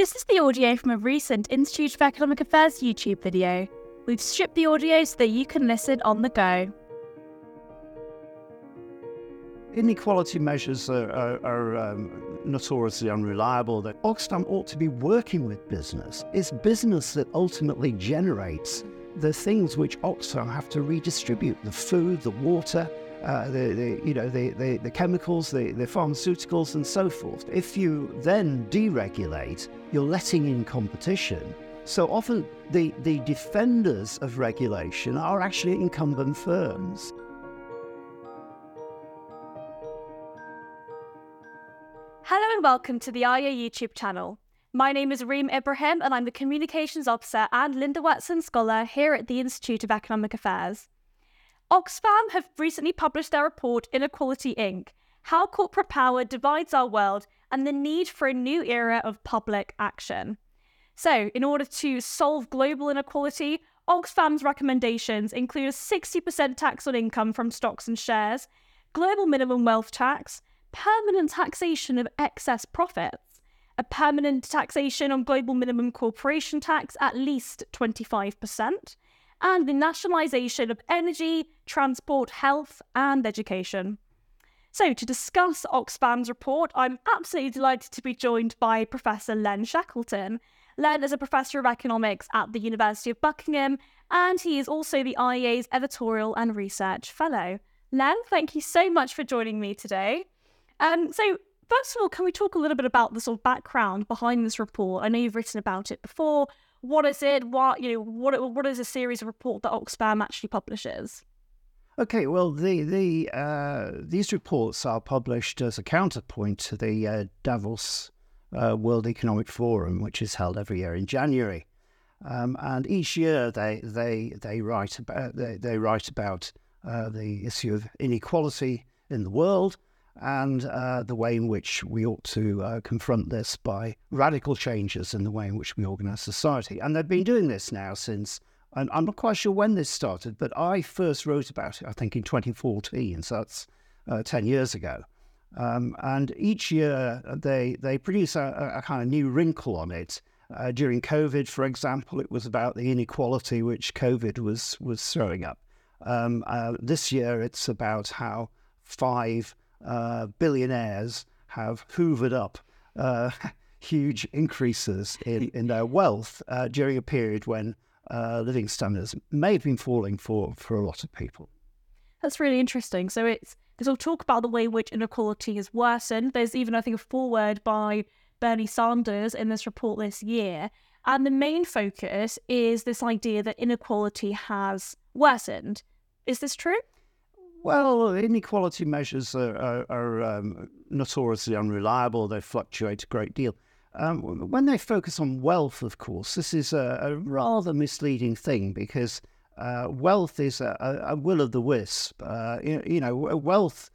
This is the audio from a recent Institute of Economic Affairs YouTube video. We've stripped the audio so that you can listen on the go. Inequality measures are, are, are um, notoriously unreliable. That Oxfam ought to be working with business. It's business that ultimately generates the things which Oxfam have to redistribute: the food, the water, uh, the, the, you know the, the, the chemicals, the, the pharmaceuticals, and so forth. If you then deregulate, you're letting in competition. So often, the, the defenders of regulation are actually incumbent firms. Hello and welcome to the IEA YouTube channel. My name is Reem Ibrahim and I'm the Communications Officer and Linda Whetstone Scholar here at the Institute of Economic Affairs. Oxfam have recently published their report Inequality Inc. How Corporate Power Divides Our World and the Need for a New Era of Public Action. So, in order to solve global inequality, Oxfam's recommendations include a 60% tax on income from stocks and shares, global minimum wealth tax, permanent taxation of excess profits, a permanent taxation on global minimum corporation tax at least 25%, and the nationalisation of energy, transport, health, and education. So, to discuss Oxfam's report, I'm absolutely delighted to be joined by Professor Len Shackleton. Len is a professor of economics at the University of Buckingham, and he is also the IEA's editorial and research fellow. Len, thank you so much for joining me today. Um, so, first of all, can we talk a little bit about the sort of background behind this report? I know you've written about it before, what is it? What you know? What what is a series of report that Oxfam actually publishes? Okay, well, the the uh, these reports are published as a counterpoint to the uh, Davos uh, World Economic Forum, which is held every year in January, um, and each year they they they write about they, they write about uh, the issue of inequality in the world and uh, the way in which we ought to uh, confront this by radical changes in the way in which we organise society. And they've been doing this now since, and I'm not quite sure when this started, but I first wrote about it, I think, in 2014, so that's uh, 10 years ago. Um, and each year they, they produce a, a, kind of new wrinkle on it. Uh, during COVID, for example, it was about the inequality which COVID was, was throwing up. Um, uh, this year, it's about how five uh, billionaires have hoovered up uh, huge increases in, in their wealth uh, during a period when uh, living standards may have been falling for, for a lot of people. That's really interesting. So it's there's all talk about the way in which inequality has worsened. There's even, I think, a foreword by Bernie Sanders in this report this year. And the main focus is this idea that inequality has worsened. Is this true? Well, inequality measures are, are, are um, notoriously unreliable. They fluctuate a great deal. Um, when they focus on wealth, of course, this is a, a rather misleading thing because uh, wealth is a, a, will of the wisp. Uh, you, you, know, wealth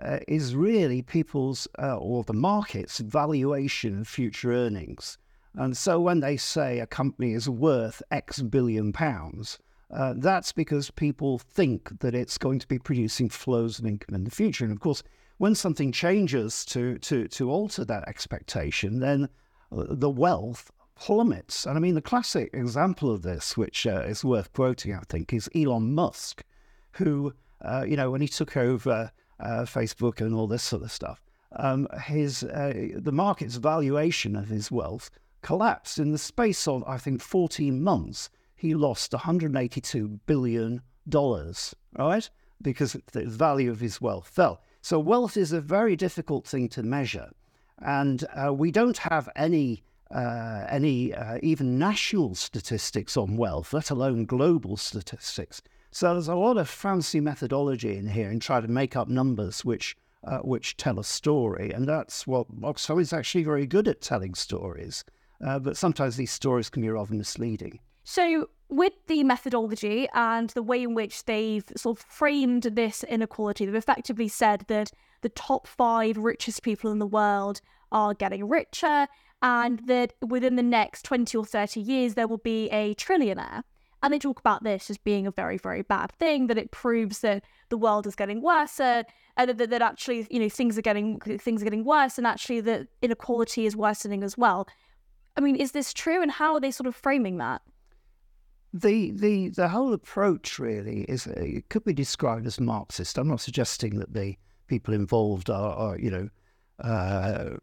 uh, is really people's uh, or the market's valuation of future earnings. And so when they say a company is worth X billion pounds, uh, that's because people think that it's going to be producing flows of income in the future. And of course, when something changes to, to, to alter that expectation, then uh, the wealth plummets. And I mean, the classic example of this, which uh, is worth quoting, I think, is Elon Musk, who, uh, you know, when he took over uh, Facebook and all this sort of stuff, um, his the market's valuation of his wealth collapsed in the space of, I think, 14 months he lost $182 billion, right? Because the value of his wealth fell. So, wealth is a very difficult thing to measure. And uh, we don't have any, uh, any uh, even national statistics on wealth, let alone global statistics. So, there's a lot of fancy methodology in here and try to make up numbers which, uh, which tell a story. And that's what Oxfam is actually very good at telling stories. Uh, but sometimes these stories can be rather misleading. So, with the methodology and the way in which they've sort of framed this inequality, they've effectively said that the top five richest people in the world are getting richer, and that within the next 20 or 30 years, there will be a trillionaire. And they talk about this as being a very, very bad thing, that it proves that the world is getting worse, uh, and that, that actually, you know, things are getting things are getting worse, and actually that inequality is worsening as well I mean, is this true, and how are they sort of framing that? The the the whole approach really is uh, it could be described as Marxist. I'm not suggesting that the people involved are, are you know uh,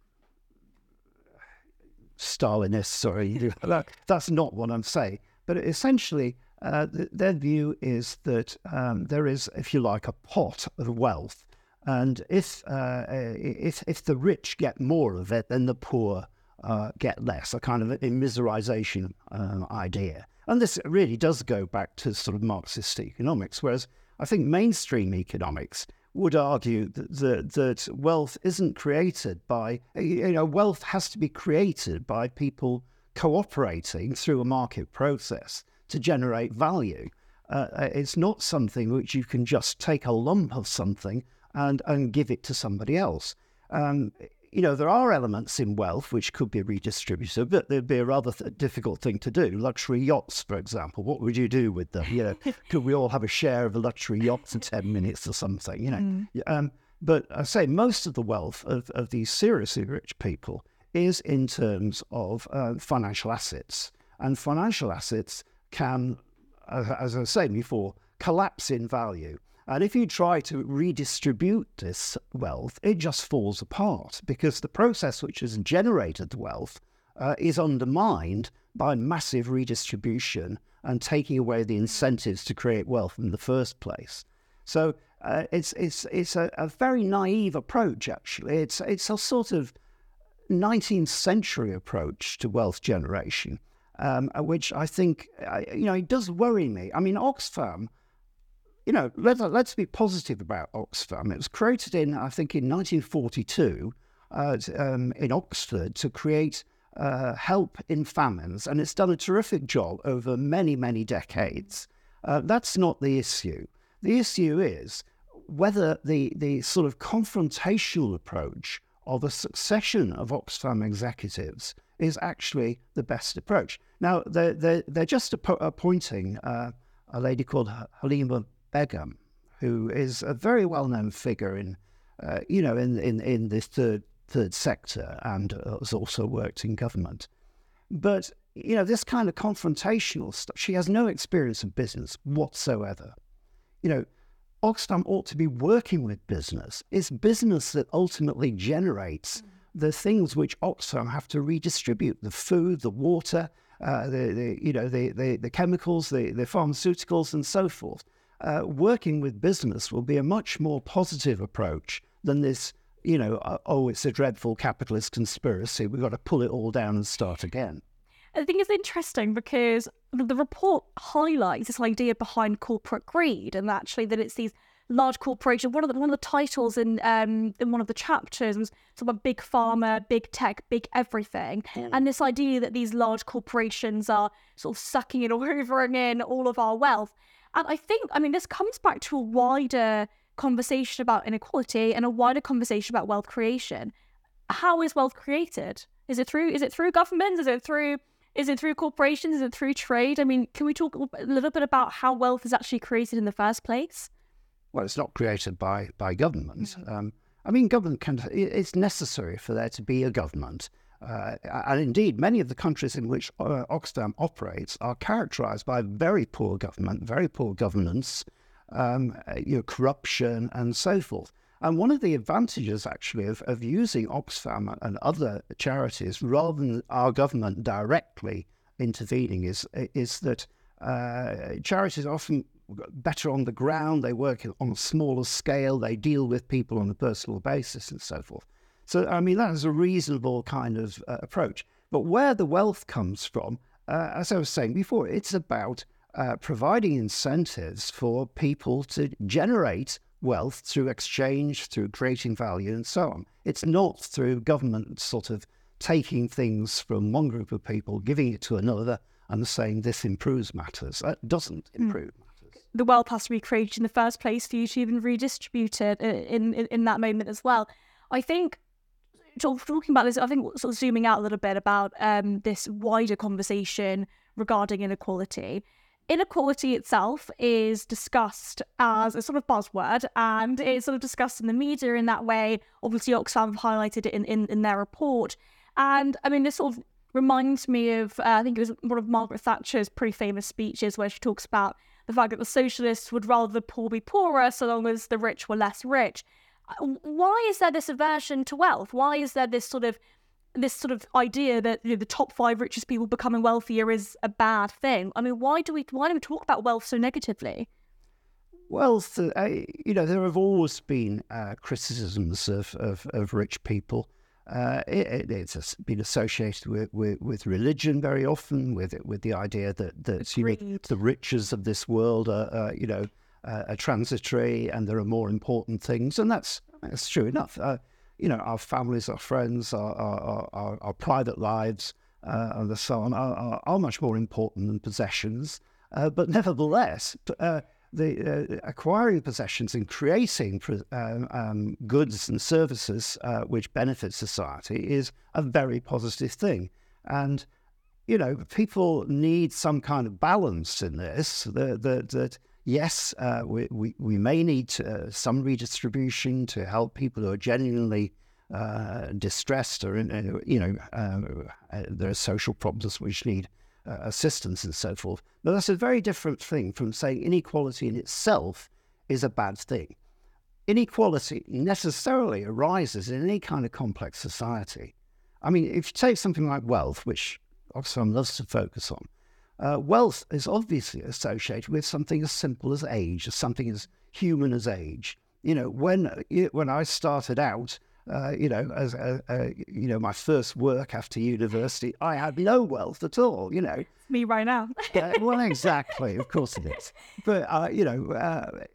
Stalinists or that's not what I'm saying. But essentially, uh, their view is that um, there is, if you like, a pot of wealth, and if uh, if if the rich get more of it, then the poor uh, get less. A kind of immiserization um, idea, and this really does go back to sort of Marxist economics. Whereas I think mainstream economics would argue that, that, that wealth isn't created by you know wealth has to be created by people cooperating through a market process to generate value. Uh, uh, it's not something which you can just take a lump of something and, and give it to somebody else. Um, you know, there are elements in wealth which could be redistributed, but there'd be a rather th- difficult thing to do. Luxury yachts, for example, what would you do with them? You know, could we all have a share of a luxury yacht for 10 minutes or something? You know, mm. um, but I say most of the wealth of, of these seriously rich people is in terms of uh, financial assets. And financial assets can, as I was saying before, collapse in value. And if you try to redistribute this wealth, it just falls apart because the process which has generated the wealth uh, is undermined by massive redistribution and taking away the incentives to create wealth in the first place. So uh, it's it's it's a, a, very naive approach. Actually, it's it's a sort of 19th century approach to wealth generation, um, which I think, uh, you know, it does worry me. I mean, Oxfam, you know, let, let's be positive about Oxfam. It was created in, I think, in 1942 uh, um, in Oxford to create uh, help in famines, and it's done a terrific job over many, many decades. Uh, that's not the issue. The issue is whether the, the sort of confrontational approach of a succession of Oxfam executives is actually the best approach. Now, they're, they're, they're just appointing uh, a lady called Halima Begum, who is a very well known figure in, uh, you know, in, in, in this third, third sector and has also worked in government. But, you know, this kind of confrontational stuff, she has no experience of business whatsoever. You know, Oxfam ought to be working with business. It's business that ultimately generates mm. the things which Oxfam have to redistribute: the food, the water, uh, the, the, you know the, the, the chemicals, the, the pharmaceuticals, and so forth. Uh, working with business will be a much more positive approach than this. You know, uh, oh, it's a dreadful capitalist conspiracy. We've got to pull it all down and start again. I think it's interesting because the report highlights this idea behind corporate greed, and actually that it's these large corporations. One of the one of the titles in um in one of the chapters was sort of big pharma, big tech, big everything, mm. and this idea that these large corporations are sort of sucking in or hoovering in all of our wealth. And I think, I mean, this comes back to a wider conversation about inequality and a wider conversation about wealth creation. How is wealth created? Is it through is it through governments? Is it through is it through corporations? Is it through trade? I mean, can we talk a little bit about how wealth is actually created in the first place? Well, it's not created by by government. Mm-hmm. Um, I mean, government can. It's necessary for there to be a government. Uh, and indeed, many of the countries in which uh, Oxfam operates are characterized by very poor government, very poor governance, um, uh, you know, corruption, and so forth. And one of the advantages, actually, of, of using Oxfam and other charities rather than our government directly intervening is is that uh, charities are often better on the ground. They work on a smaller scale. They deal with people on a personal basis and so forth. So, I mean, that is a reasonable kind of uh, approach. But where the wealth comes from, uh, as I was saying before, it's about uh, providing incentives for people to generate wealth through exchange, through creating value, and so on. It's not through government sort of taking things from one group of people, giving it to another, and saying this improves matters. That doesn't hmm. improve mm. matters. The wealth has to be created in the first place for you to even redistribute it uh, in, in, in that moment as well. I think talking about this, I think sort of zooming out a little bit about um, this wider conversation regarding inequality inequality itself is discussed as a sort of buzzword and it's sort of discussed in the media in that way. Obviously, Oxfam have highlighted it in, in, in their report. And I mean, this sort of reminds me of, uh, I think it was one of Margaret Thatcher's pretty famous speeches where she talks about the fact that the socialists would rather the poor be poorer so long as the rich were less rich. Why is there this aversion to wealth? Why is there this sort of this sort of idea that you know, the top five richest people becoming wealthier is a bad thing? I mean, why do we why do we talk about wealth so negatively? Wealth, uh, you know, there have always been uh, criticisms of, of, of rich people uh, it, it's been associated with, with, with, religion very often, with with the idea that that you know, the riches of this world are, uh, you know uh, are transitory and there are more important things, and that's that's true enough. Uh, you know, our families, our friends, our our, our, our private lives, uh, and so on are, are, are, much more important than possessions. Uh, but nevertheless, the uh, acquiring possessions and creating um, um, goods and services uh, which benefit society is a very positive thing. And, you know, people need some kind of balance in this that, that, that yes, uh, we, we, we, may need uh, some redistribution to help people who are genuinely uh, distressed or, in, you know, uh, there are social problems which need uh, assistance and so forth. But that's a very different thing from saying inequality in itself is a bad thing. Inequality necessarily arises in any kind of complex society. I mean, if you take something like wealth, which Oxfam loves to focus on, uh, wealth is obviously associated with something as simple as age, as something as human as age. You know, when when I started out, uh, you know, as a, a, you know, my first work after university, I had no wealth at all. You know, me right now. uh, well, exactly, of course it is. But uh, you know, uh,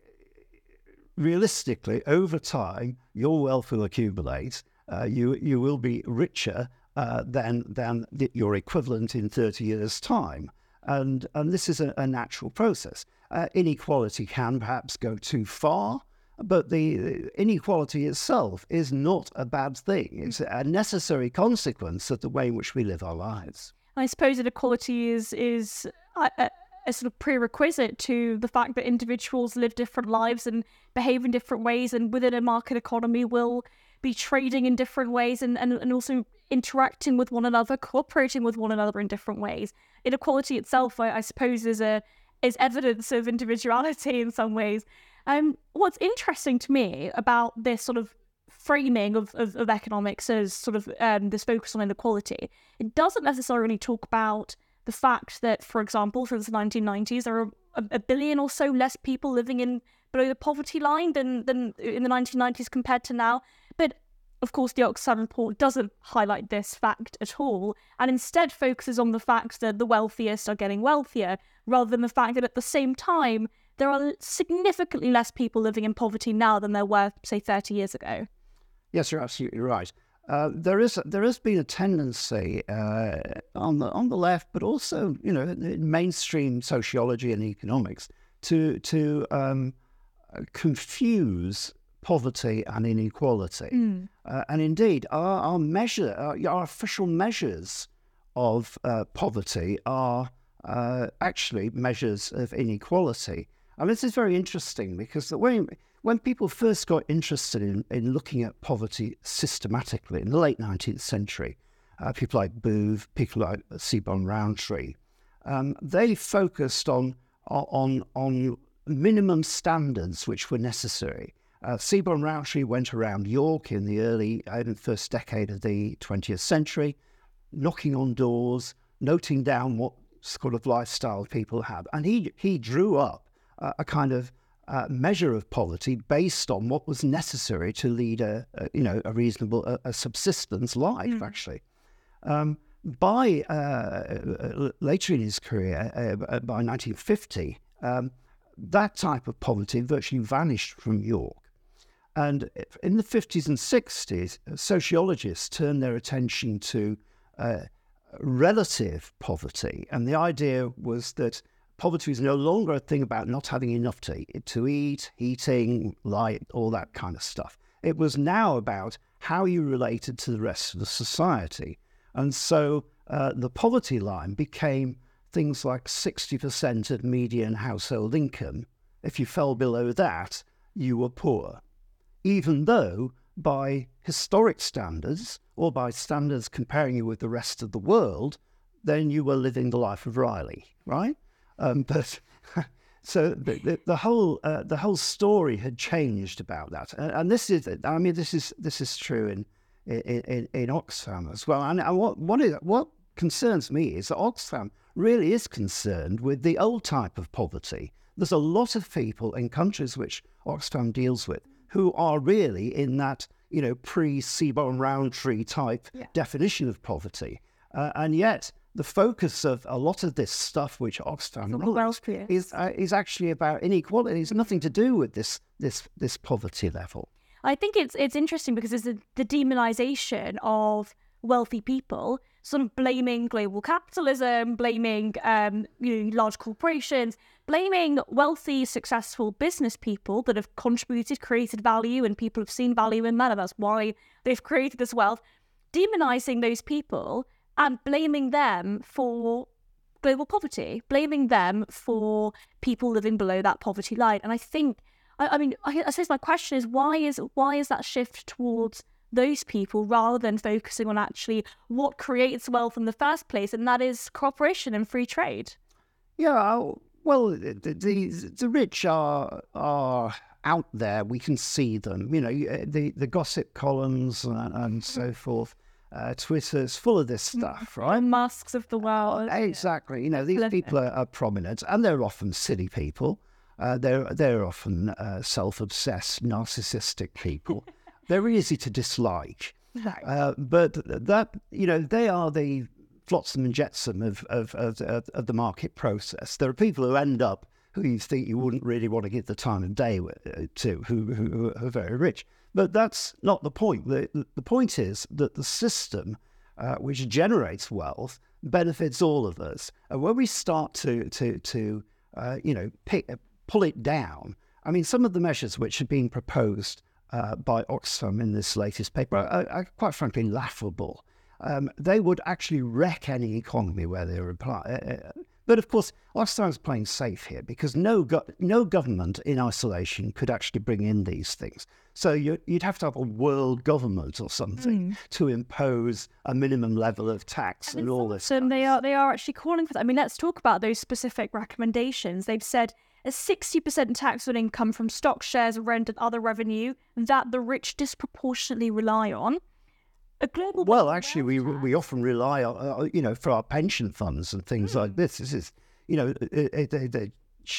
realistically, over time, your wealth will accumulate. Uh, you you will be richer uh, than than your equivalent in thirty years' time, and and this is a, a natural process. Uh, inequality can perhaps go too far. But the inequality itself is not a bad thing. Mm. It's a necessary consequence of the way in which we live our lives. I suppose inequality is is a, a, sort of prerequisite to the fact that individuals live different lives and behave in different ways, and within a market economy will be trading in different ways and, and, and also interacting with one another, cooperating with one another in different ways. Inequality itself, I, I suppose, is a is evidence of individuality in some ways. Um, what's interesting to me about this sort of framing of, of, of economics as sort of um, this focus on inequality, it doesn't necessarily talk about the fact that, for example, since the 1990s, there are a, a billion or so less people living in below the poverty line than, than in the 1990s compared to now. But of course, the Oxfam report doesn't highlight this fact at all, and instead focuses on the fact that the wealthiest are getting wealthier, rather than the fact that at the same time, there are significantly less people living in poverty now than there were, say, 30 years ago. Yes, you're absolutely right. Uh, there is there has been a tendency uh, on the on the left, but also you know in mainstream sociology and economics to to um, confuse poverty and inequality. Mm. Uh, and indeed, our, our measure, our, our, official measures of uh, poverty are uh, actually measures of inequality. And this is very interesting because when, when people first got interested in, in looking at poverty systematically in the late 19th century, uh, people like Booth, people like Seebohm Rowntree, um, they focused on, on, on minimum standards which were necessary. Uh, Rowntree went around York in the early, uh, first decade of the 20th century, knocking on doors, noting down what sort of lifestyle people have. And he, he drew up a kind of uh, measure of poverty based on what was necessary to lead a, a you know a reasonable a, a subsistence life mm. actually um, by uh, uh, later in his career uh, uh by 1950 um, that type of poverty virtually vanished from York and in the 50s and 60s sociologists turned their attention to uh, relative poverty and the idea was that poverty is no longer a thing about not having enough to eat, to eat, heating, light, all that kind of stuff. It was now about how you related to the rest of the society. And so uh, the poverty line became things like 60% of median household income. If you fell below that, you were poor, even though by historic standards or by standards comparing you with the rest of the world, then you were living the life of Riley, right? Um, but so the, the, the whole uh, the whole story had changed about that, and, and, this is I mean this is this is true in in, in, Oxfam as well. And, and what what is what concerns me is that Oxfam really is concerned with the old type of poverty. There's a lot of people in countries which Oxfam deals with who are really in that you know pre Seebohm Rowntree type yeah. definition of poverty, uh, and yet the focus of a lot of this stuff which Oxfam runs is uh, is actually about inequality. It's nothing to do with this this this poverty level. I think it's it's interesting because there's the demonization of wealthy people, sort of blaming global capitalism, blaming um, you know, large corporations, blaming wealthy, successful business people that have contributed, created value, and people have seen value in that, and that's why they've created this wealth. Demonizing those people and blaming them for global poverty, blaming them for people living below that poverty line. And I think, I, I mean, I, I suppose my question is why is why is that shift towards those people rather than focusing on actually what creates wealth in the first place, and that is cooperation and free trade? Yeah, well, the the, the rich are are out there. We can see them. You know, the the gossip columns and, and so forth uh, Twitter's full of this mm, stuff, right? Musks of the world. Exactly. You know, these people are, are, prominent, and they're often silly people. Uh, they're they're often uh, self-obsessed, narcissistic people. they're easy to dislike, uh, but that you know they are the flotsam and jetsam of of, of of the market process. There are people who end up who you think you wouldn't really want to give the time of day uh, to, who, who, who are very rich. But that's not the point. The, the point is that the system uh, which generates wealth benefits all of us. And when we start to, to, to uh, you know, pick, pull it down, I mean, some of the measures which are being proposed uh, by Oxfam in this latest paper are, are quite frankly laughable. Um, they would actually wreck any economy where they applied. Uh, uh, but of course, Oxfam's playing safe here because no, go- no government in isolation could actually bring in these things. So you, would have to have a world government or something mm. to impose a minimum level of tax and, and all this. And they are they are actually calling for that. I mean, let's talk about those specific recommendations. They've said a 60% tax on income from stock shares, rent, and other revenue that the rich disproportionately rely on. A global well, actually, we tax. we often rely on uh, you know for our pension funds and things mm. like this. This is you know it, it, it,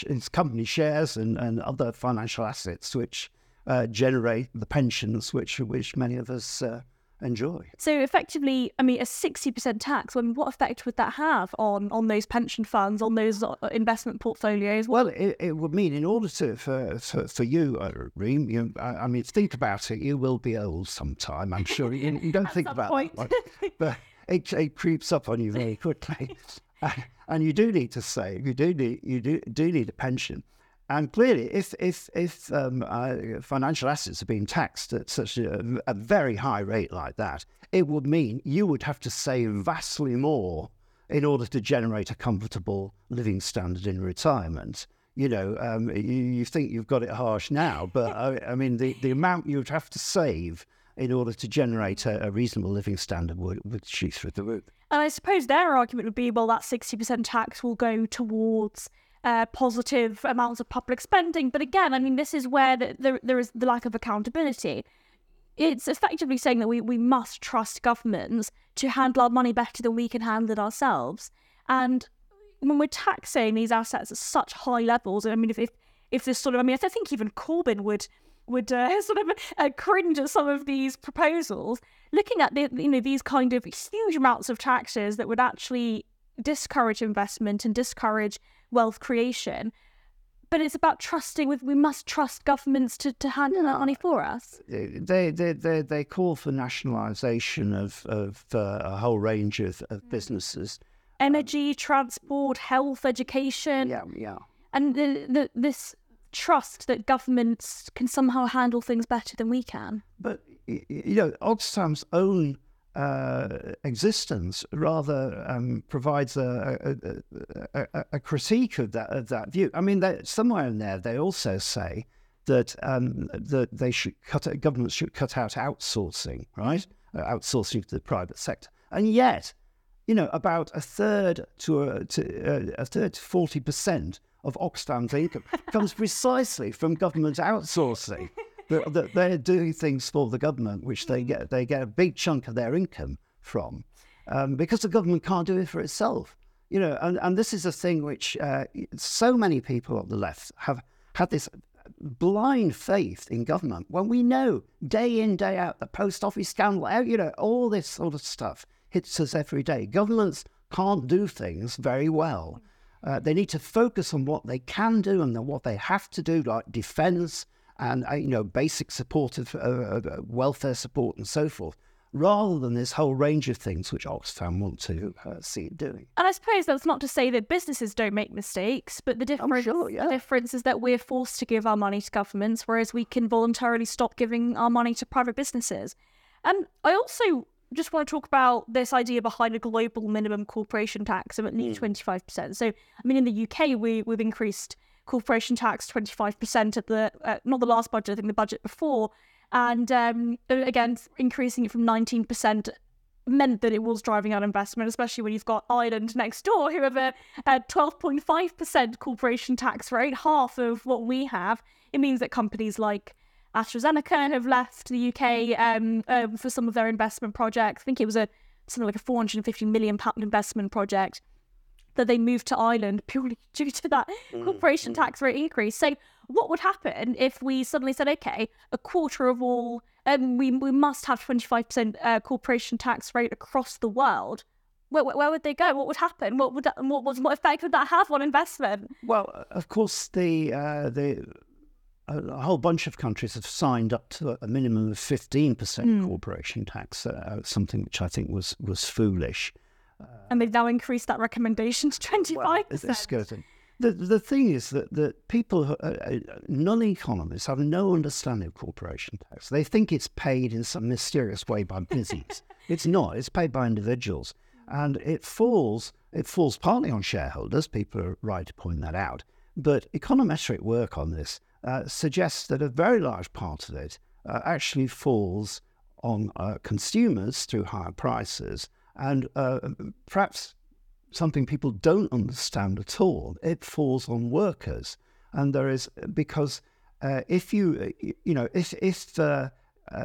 it's company shares and, and other financial assets which uh, generate the pensions which which many of us uh, enjoy. So effectively, I mean, a sixty percent tax. I mean, what effect would that have on on those pension funds, on those uh, investment portfolios? Well, it, it would mean in order to for for, for you, uh, Reem, you, I, I, mean, think about it. You will be old sometime. I'm sure you, you don't think about point. that, but it, it creeps up on you very quickly. and you do need to save. You do need you do do need a pension. And clearly, if if if um, uh, financial assets are being taxed at such a, a, very high rate like that, it would mean you would have to save vastly more in order to generate a comfortable living standard in retirement. You know, um, you, you, think you've got it harsh now, but I, I, mean, the, the amount you would have to save in order to generate a, a reasonable living standard would, would shoot through the roof. And I suppose their argument would be, well, that 60% tax will go towards uh, positive amounts of public spending. But again, I mean, this is where the, the, there is the lack of accountability. It's effectively saying that we, we must trust governments to handle our money better than we can handle it ourselves. And when we're taxing these assets at such high levels, I mean, if if, if this sort of, I mean, I think even Corbyn would would uh, sort of uh, cringe at some of these proposals, looking at the, you know these kind of huge amounts of taxes that would actually discourage investment and discourage wealth creation. But it's about trusting with we must trust governments to, to handle that money for us. They they they, they call for nationalisation of of uh, a whole range of, of mm. businesses. Energy, um, transport, health, education. Yeah, yeah. And the, the, this trust that governments can somehow handle things better than we can. But you know, Oxfam's own uh, existence rather um, provides a, a, a, a, critique of that of that view. I mean, they, somewhere in there they also say that um, that they should cut governments should cut out outsourcing, right? Uh, outsourcing to the private sector, and yet, you know, about a third to a, to, uh, a third to forty percent of Oxfam's income comes precisely from government outsourcing. That, they're doing things for the government, which they get they get a big chunk of their income from, um, because the government can't do it for itself. You know, and, and this is a thing which uh, so many people on the left have had this blind faith in government when we know day in day out the post office scandal, you know, all this sort of stuff hits us every day. Governments can't do things very well. Uh, they need to focus on what they can do and what they have to do, like defence and uh, you know basic support of uh, welfare support and so forth, rather than this whole range of things which Oxfam want to uh, see it doing. And I suppose that's not to say that businesses don't make mistakes, but the difference, sure, yeah. the difference is that we're forced to give our money to governments, whereas we can voluntarily stop giving our money to private businesses. And I also just want to talk about this idea behind a global minimum corporation tax of at least hmm. twenty five percent. So, I mean, in the UK, we we've increased corporation tax twenty five percent at the uh, not the last budget, I think the budget before, and um, again increasing it from nineteen percent meant that it was driving out investment, especially when you've got Ireland next door, who have a, a 12.5% corporation tax rate, half of what we have. It means that companies like AstraZeneca have left the UK um, um, for some of their investment projects. I think it was a something like a 450 million pound investment project that they moved to Ireland purely due to that mm, corporation mm. tax rate increase. So, what would happen if we suddenly said, okay, a quarter of all, um, we we must have 25% uh, corporation tax rate across the world? Where, where, would they go? What would happen? What would that, what, what effect would that have on investment? Well, of course, the uh, the a, whole bunch of countries have signed up to a minimum of 15% mm. corporation tax, uh, something which I think was, was foolish. Uh, and they've now increased that recommendation to 25%. Well, it's. The, the thing is that, that people, uh, uh non economists, have no understanding of corporation tax. They think it's paid in some mysterious way by business. it's not, it's paid by individuals. And it falls, it falls partly on shareholders. People are right to point that out. But econometric work on this uh, suggests that a very large part of it uh, actually falls on uh, consumers through higher prices. And uh, perhaps something people don't understand at all, it falls on workers. And there is, because uh, if you, you know, if, if the,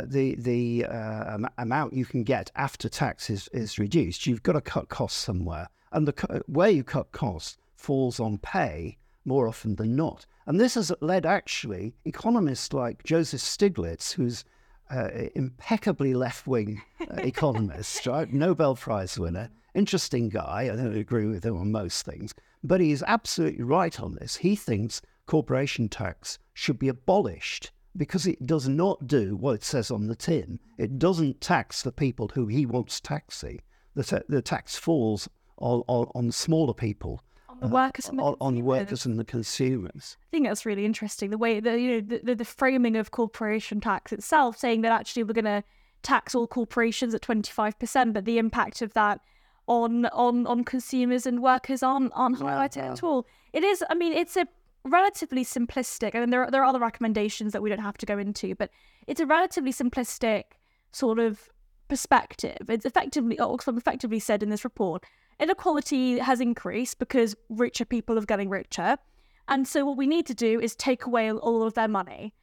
the the uh, amount you can get after tax is, is reduced, you've got to cut costs somewhere, and the where you cut costs falls on pay more often than not. And this has led actually economists like Joseph Stiglitz, who's uh, impeccably left wing uh, economist, right? Nobel Prize winner, interesting guy. I don't agree with him on most things, but he's absolutely right on this. He thinks corporation tax should be abolished because it does not do what it says on the tin. It doesn't tax the people who he wants taxing. The, ta- the tax falls on, on, on smaller people on the workers and the on, on workers and the consumers. I think that's really interesting. The way the you know the, the framing of corporation tax itself, saying that actually we're going to tax all corporations at twenty five percent, but the impact of that on on on consumers and workers aren't aren't highlighted at all. It is. I mean, it's a relatively simplistic. I mean, there are, there are other recommendations that we don't have to go into, but it's a relatively simplistic sort of perspective. It's effectively Oxfam effectively said in this report inequality has increased because richer people are getting richer. And so what we need to do is take away all of their money.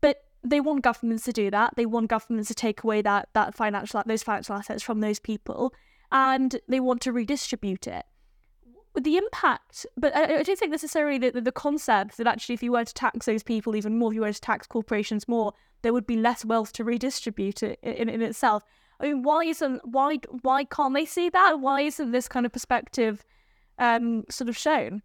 But they want governments to do that. They want governments to take away that that financial those financial assets from those people, and they want to redistribute it. The impact, but I, I don't think necessarily the, the, concept that actually, if you were to tax those people even more, if you were to tax corporations more, there would be less wealth to redistribute in, in itself. I mean, why isn't why why can't they see that? Why isn't this kind of perspective um, sort of shown?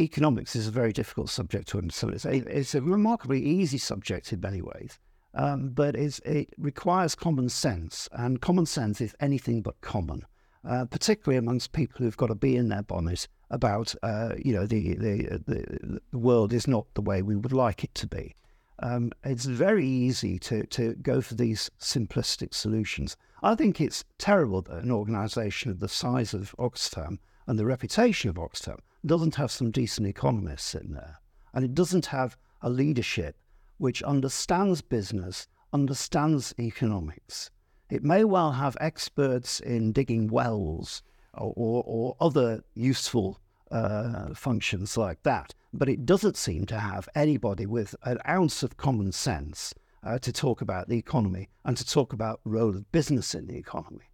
Economics is a very difficult subject to understand. It's a, it's a remarkably easy subject in many ways, um, but it requires common sense, and common sense is anything but common, uh, particularly amongst people who've got to be in their bonnet about, uh, you know, the, the, the, the world is not the way we would like it to be um, it's very easy to, to go for these simplistic solutions. I think it's terrible that an organisation of the size of Oxfam and the reputation of Oxfam doesn't have some decent economists in there. And it doesn't have a leadership which understands business, understands economics. It may well have experts in digging wells or, or, or other useful uh, functions like that, but it doesn't seem to have anybody with an ounce of common sense uh, to talk about the economy and to talk about role of business in the economy.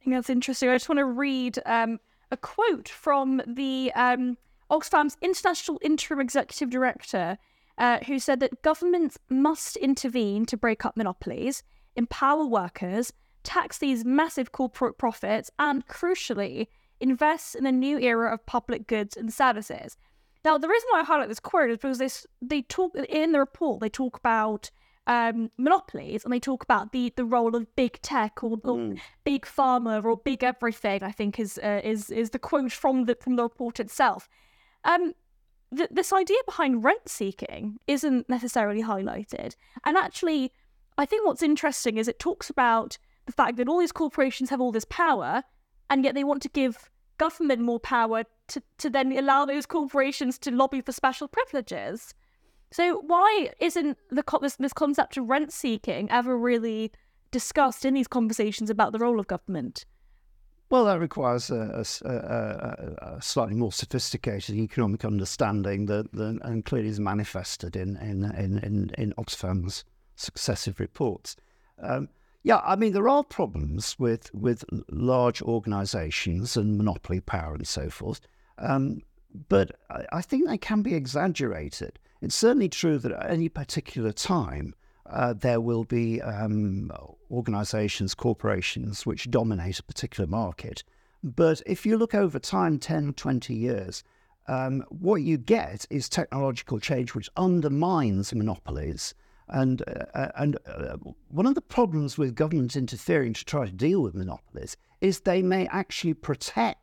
I think that's interesting. I just want to read um, a quote from the um, Oxfam's International Interim Executive Director, uh, who said that governments must intervene to break up monopolies, empower workers, tax these massive corporate profits, and crucially, invest in a new era of public goods and services. Now, the reason why I highlight this quote is because they, they talk in the report, they talk about um, monopolies and they talk about the, the role of big tech or, or mm. big pharma or big everything. I think is uh, is is the quote from the from the report itself. Um, th- this idea behind rent seeking isn't necessarily highlighted, and actually, I think what's interesting is it talks about the fact that all these corporations have all this power, and yet they want to give government more power to, to then allow those corporations to lobby for special privileges. So why isn't the this, this concept of rent seeking ever really discussed in these conversations about the role of government? Well, that requires a, a, a, a slightly more sophisticated economic understanding that, that and clearly is manifested in in in, in, Oxfam's successive reports. Um, yeah, I mean there are problems with with large organisations and monopoly power and so forth, um, but I, I think they can be exaggerated. It's certainly true that at any particular time, uh, there will be um, organizations, corporations which dominate a particular market. But if you look over time, 10, 20 years, um, what you get is technological change which undermines monopolies. And, uh, uh and uh, one of the problems with governments interfering to try to deal with monopolies is they may actually protect.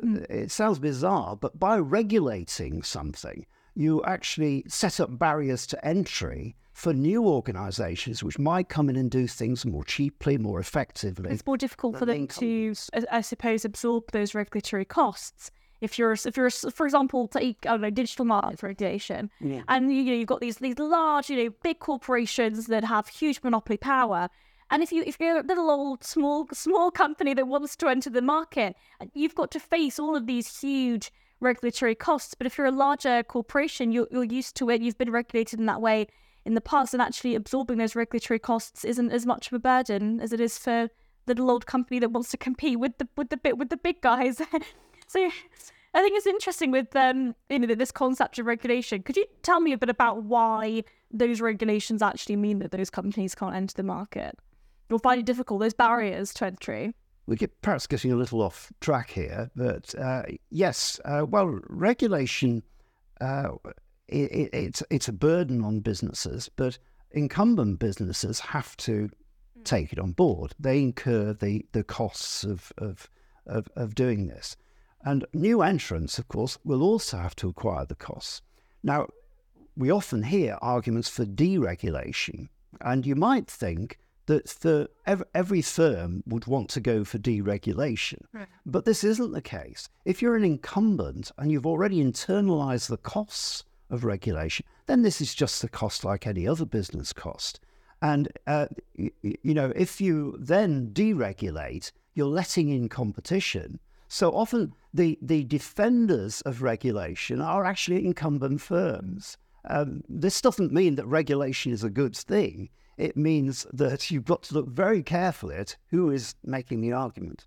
It sounds bizarre, but by regulating something, you actually set up barriers to entry for new organisations which might come in and do things more cheaply, more effectively. It's more difficult for them to, I suppose, absorb those regulatory costs. If you're, if you're, for example, take I don't know, digital market regulation, yeah. and you know you've got these these large, you know, big corporations that have huge monopoly power, and if you if you're a little old small small company that wants to enter the market, you've got to face all of these huge regulatory costs. But if you're a larger corporation, you're, you're used to it, you've been regulated in that way in the past, and actually absorbing those regulatory costs isn't as much of a burden as it is for the little old company that wants to compete with the with the bit with the big guys. so I think it's interesting with um, you know this concept of regulation. Could you tell me a bit about why those regulations actually mean that those companies can't enter the market or find it difficult? Those barriers to entry we get perhaps getting a little off track here, but uh, yes, uh, well, regulation uh, it, it's it's a burden on businesses, but incumbent businesses have to hmm. take it on board. They incur the the costs of of of, of doing this, and new entrants, of course, will also have to acquire the costs. Now, we often hear arguments for deregulation, and you might think that the, every firm would want to go for deregulation. Right. But this isn't the case. If you're an incumbent and you've already internalized the costs of regulation, then this is just a cost like any other business cost. And, uh, you know, if you then deregulate, you're letting in competition. So often the, the defenders of regulation are actually incumbent firms. Um, this doesn't mean that regulation is a good thing it means that you've got to look very carefully at who is making the argument.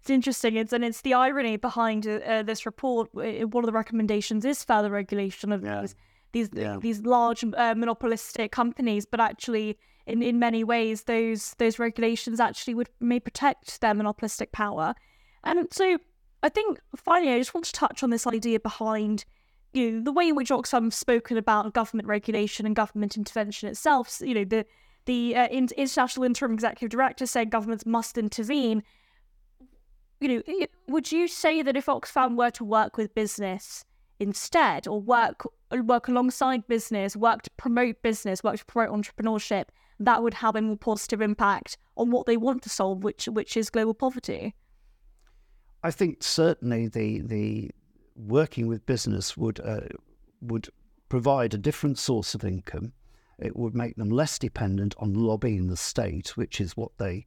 It's interesting, it's, and it's the irony behind uh, uh this report. Uh, one of the recommendations is further regulation of yeah. these these, yeah. these large uh, monopolistic companies, but actually, in, in many ways, those those regulations actually would may protect their monopolistic power. And so, I think finally, I just want to touch on this idea behind you know, the way in which Oxfam spoken about government regulation and government intervention itself. You know, the the uh, international interim executive director said governments must intervene. You know, would you say that if Oxfam were to work with business instead, or work work alongside business, work to promote business, work to promote entrepreneurship, that would have a more positive impact on what they want to solve, which which is global poverty? I think certainly the the working with business would uh, would provide a different source of income. It would make them less dependent on lobbying the state, which is what they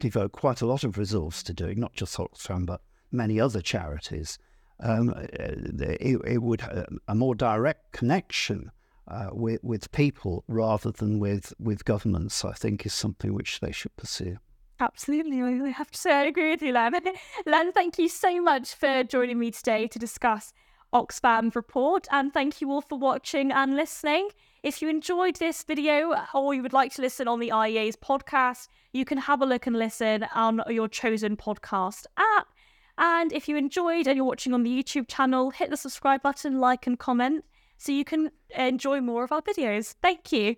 devote quite a lot of resource to doing, not just Oxfam, but many other charities. Um, uh, it, it, would a more direct connection uh, with, with people rather than with, with governments, I think, is something which they should pursue. Absolutely. I have to say, I agree with you, Len. Len, thank you so much for joining me today to discuss Oxfam's report. And thank you all for watching and listening. If you enjoyed this video or you would like to listen on the IEA's podcast, you can have a look and listen on your chosen podcast app. And if you enjoyed and you're watching on the YouTube channel, hit the subscribe button, like, and comment so you can enjoy more of our videos. Thank you.